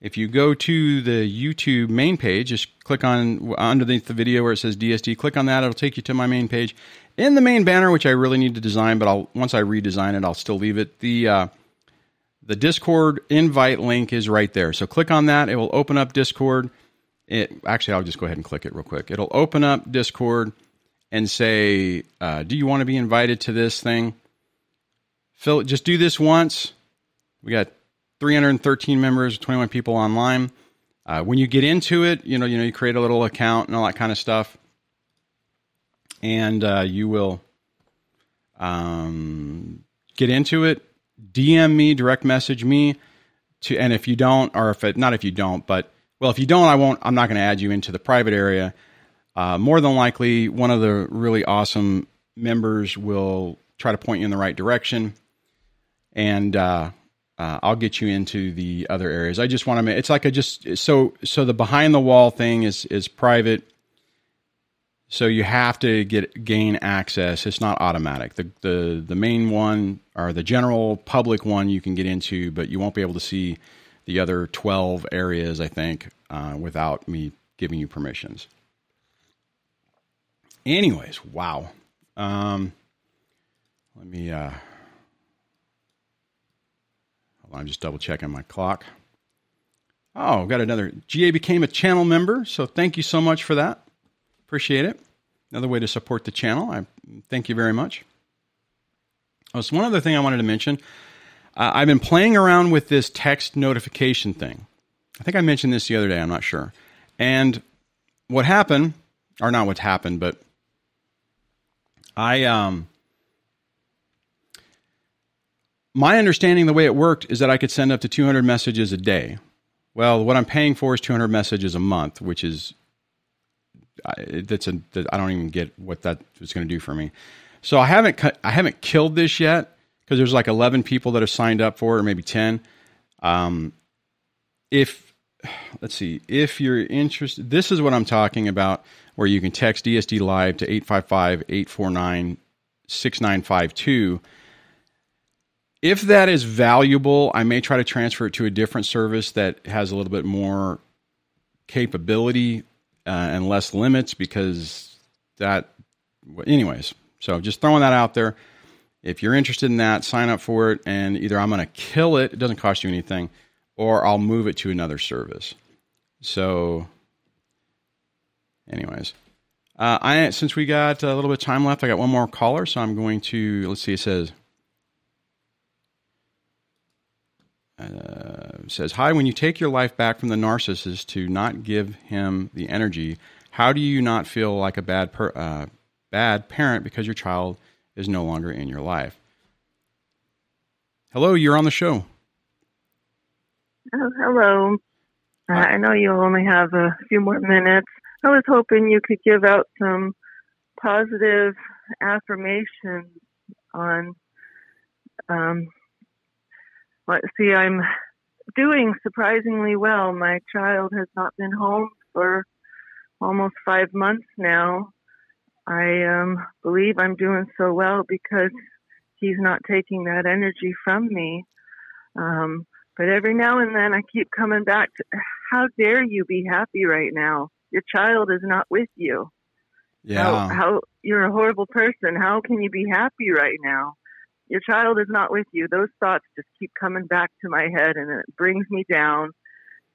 if you go to the YouTube main page, just click on underneath the video where it says DSD. Click on that; it'll take you to my main page. In the main banner, which I really need to design, but I'll once I redesign it, I'll still leave it. the uh, The Discord invite link is right there. So click on that; it will open up Discord. It actually, I'll just go ahead and click it real quick. It'll open up Discord and say, uh, "Do you want to be invited to this thing?" Fill. Just do this once. We got 313 members, 21 people online. Uh, when you get into it, you know, you know, you create a little account and all that kind of stuff, and uh, you will um, get into it. DM me, direct message me to, and if you don't, or if it, not if you don't, but well, if you don't, I won't. I'm not going to add you into the private area. Uh, more than likely, one of the really awesome members will try to point you in the right direction, and uh, uh, I'll get you into the other areas. I just want to make it's like I just so so the behind the wall thing is is private. So you have to get gain access. It's not automatic. The the the main one or the general public one you can get into, but you won't be able to see the other 12 areas, I think, uh, without me giving you permissions. Anyways, wow. Um, let me, uh, I'm just double checking my clock. Oh, got another. GA became a channel member, so thank you so much for that. Appreciate it. Another way to support the channel. I thank you very much. Oh, so one other thing I wanted to mention. Uh, I've been playing around with this text notification thing. I think I mentioned this the other day. I'm not sure. And what happened, or not what happened, but I um my understanding the way it worked is that I could send up to 200 messages a day. Well, what I'm paying for is 200 messages a month, which is that's a I don't even get what that is going to do for me. So I haven't I haven't killed this yet because there's like 11 people that have signed up for it, or maybe 10. Um, if let's see, if you're interested, this is what I'm talking about, where you can text DSD Live to 855 849 6952 if that is valuable, I may try to transfer it to a different service that has a little bit more capability uh, and less limits because that, anyways. So just throwing that out there. If you're interested in that, sign up for it, and either I'm going to kill it, it doesn't cost you anything, or I'll move it to another service. So, anyways, uh, I since we got a little bit of time left, I got one more caller, so I'm going to let's see. It says Uh, says, Hi, when you take your life back from the narcissist to not give him the energy, how do you not feel like a bad, per, uh, bad parent because your child is no longer in your life? Hello, you're on the show. Oh, hello. Uh, I know you only have a few more minutes. I was hoping you could give out some positive affirmations on um, but see, I'm doing surprisingly well. My child has not been home for almost five months now. I um, believe I'm doing so well because he's not taking that energy from me. Um, but every now and then I keep coming back to how dare you be happy right now? Your child is not with you. Yeah. How, how you're a horrible person. How can you be happy right now? Your child is not with you. Those thoughts just keep coming back to my head and it brings me down.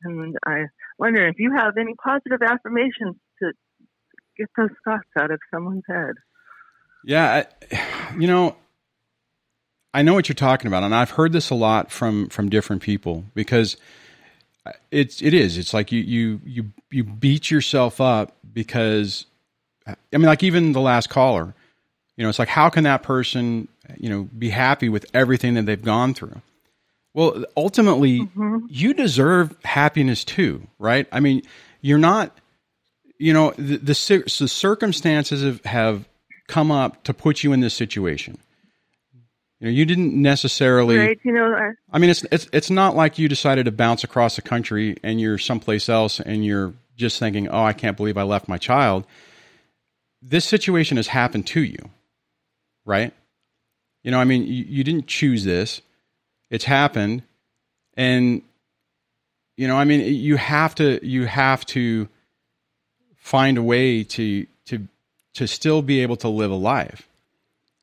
And I wonder if you have any positive affirmations to get those thoughts out of someone's head. Yeah, I, you know, I know what you're talking about, and I've heard this a lot from from different people because it's it is. It's like you you you you beat yourself up because I mean, like even the last caller, you know, it's like how can that person you know, be happy with everything that they've gone through. Well, ultimately, mm-hmm. you deserve happiness too, right? I mean, you're not, you know, the, the, the circumstances have, have come up to put you in this situation. You know, you didn't necessarily. Right. You know, I, I mean, it's it's it's not like you decided to bounce across the country and you're someplace else and you're just thinking, "Oh, I can't believe I left my child." This situation has happened to you, right? You know, I mean, you, you didn't choose this. It's happened. And you know, I mean, you have to you have to find a way to to to still be able to live a life.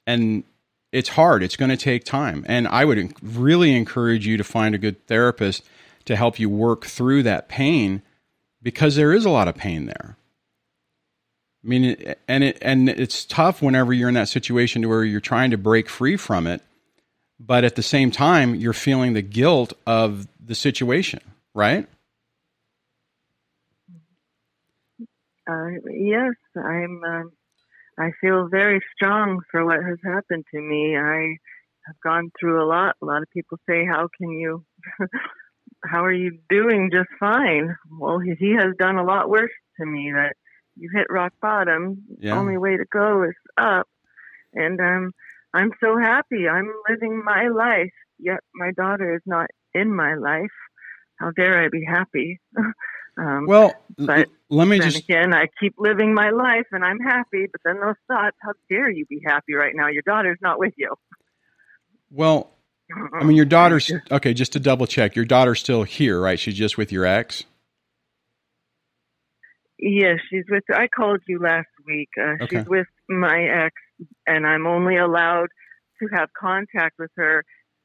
And it's hard. It's going to take time. And I would really encourage you to find a good therapist to help you work through that pain because there is a lot of pain there. I mean, and it and it's tough whenever you're in that situation to where you're trying to break free from it, but at the same time you're feeling the guilt of the situation, right? Uh, yes, I'm. Uh, I feel very strong for what has happened to me. I have gone through a lot. A lot of people say, "How can you? how are you doing just fine?" Well, he has done a lot worse to me. That you hit rock bottom. Yeah. Only way to go is up. And um, I'm so happy. I'm living my life. Yet my daughter is not in my life. How dare I be happy? um, well, but let me then just again. I keep living my life, and I'm happy. But then those thoughts: How dare you be happy right now? Your daughter's not with you. Well, I mean, your daughter's okay. Just to double check, your daughter's still here, right? She's just with your ex. Yes, she's with. I called you last week. Uh, Okay. She's with my ex, and I'm only allowed to have contact with her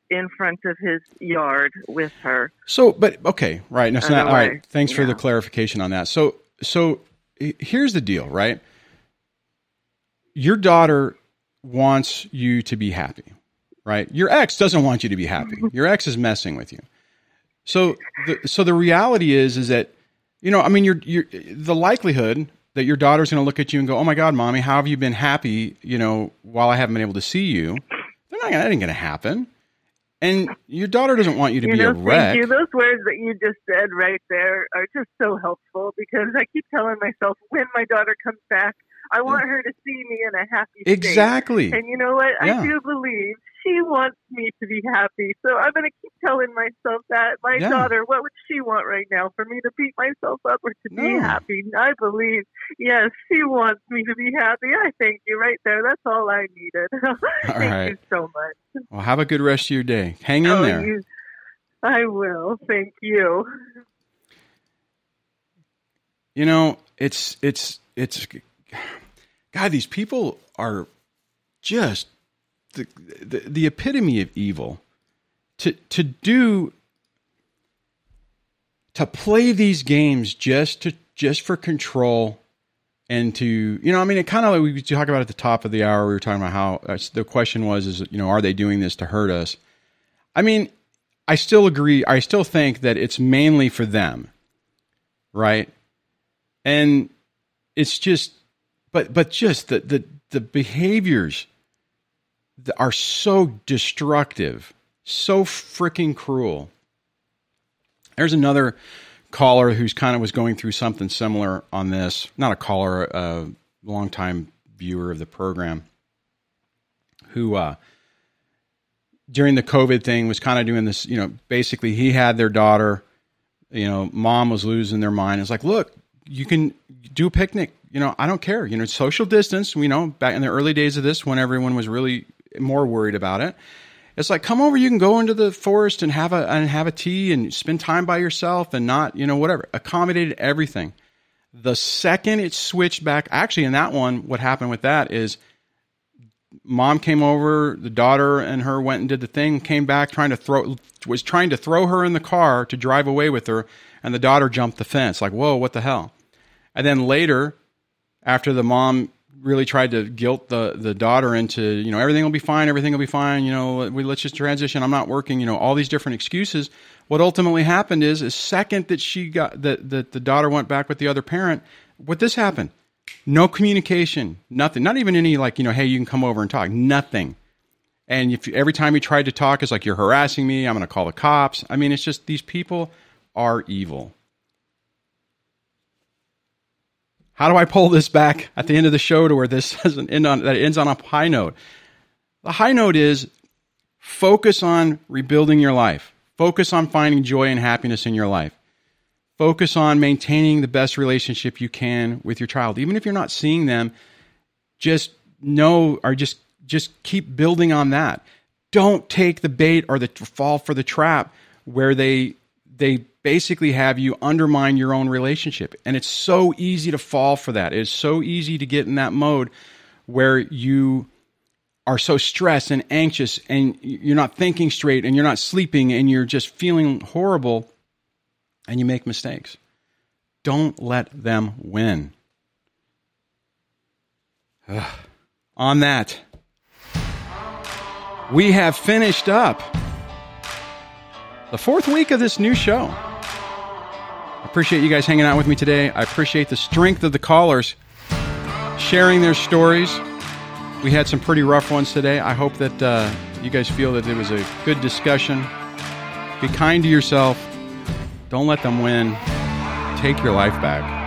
in front of his yard with her. So, but okay, right? No, it's not, all right. Thanks for the clarification on that. So, so here's the deal, right? Your daughter wants you to be happy, right? Your ex doesn't want you to be happy. Your ex is messing with you. So, the, so the reality is, is that you know, I mean, you're, you're the likelihood that your daughter's going to look at you and go, "Oh my God, mommy, how have you been happy?" You know, while I haven't been able to see you, they're not. That ain't going to happen. And your daughter doesn't want you to you be know, a wreck. you. Those words that you just said right there are just so helpful because I keep telling myself when my daughter comes back, I want her to see me in a happy state. Exactly. And you know what? Yeah. I do believe she wants me to be happy. So I'm going to keep telling myself that. My Yeah. daughter, what would she want right now? For me to beat myself up or to be happy? I believe, yes, she wants me to be happy. I thank you right there. That's all I needed. thank right. you so much. Well, have a good rest of your day. Hang in Oh, there. you- I will. Thank you. you know, it's it's it's God. These people are just the the, the epitome of evil. To to do to play these games just to just for control and to you know i mean it kind of like we talked about at the top of the hour we were talking about how uh, the question was is you know are they doing this to hurt us i mean i still agree i still think that it's mainly for them right and it's just but but just the the the behaviors are so destructive so freaking cruel. There's another caller who's kind of was going through something similar on this. Not a caller a longtime viewer of the program who uh during the covid thing was kind of doing this you know basically he had their daughter you know mom was losing their mind. It's like look you can do a picnic you know i don't care you know social distance we know back in the early days of this when everyone was really more worried about it. It's like come over you can go into the forest and have a and have a tea and spend time by yourself and not you know whatever. Accommodated everything. The second it switched back actually in that one what happened with that is mom came over the daughter and her went and did the thing came back trying to throw was trying to throw her in the car to drive away with her and the daughter jumped the fence. Like whoa what the hell? And then later after the mom really tried to guilt the the daughter into you know everything will be fine everything will be fine you know we let's just transition i'm not working you know all these different excuses. What ultimately happened is is second that she got that that the daughter went back with the other parent what this happened. No communication nothing not even any like you know hey you can come over and talk nothing. And if every time you tried to talk it's like you're harassing me i'm going to call the cops. I mean it's just these people are evil how do I pull this back at the end of the show to where this doesn't end on that ends on a high note? The high note is focus on rebuilding your life. Focus on finding joy and happiness in your life. Focus on maintaining the best relationship you can with your child. Even if you're not seeing them, just know or just just keep building on that. Don't take the bait or the fall for the trap where they they basically have you undermine your own relationship. And it's so easy to fall for that. It's so easy to get in that mode where you are so stressed and anxious and you're not thinking straight and you're not sleeping and you're just feeling horrible and you make mistakes. Don't let them win. Ugh. On that, we have finished up the fourth week of this new show. Appreciate you guys hanging out with me today. I appreciate the strength of the callers sharing their stories. We had some pretty rough ones today. I hope that uh, you guys feel that it was a good discussion. Be kind to yourself. Don't let them win. Take your life back.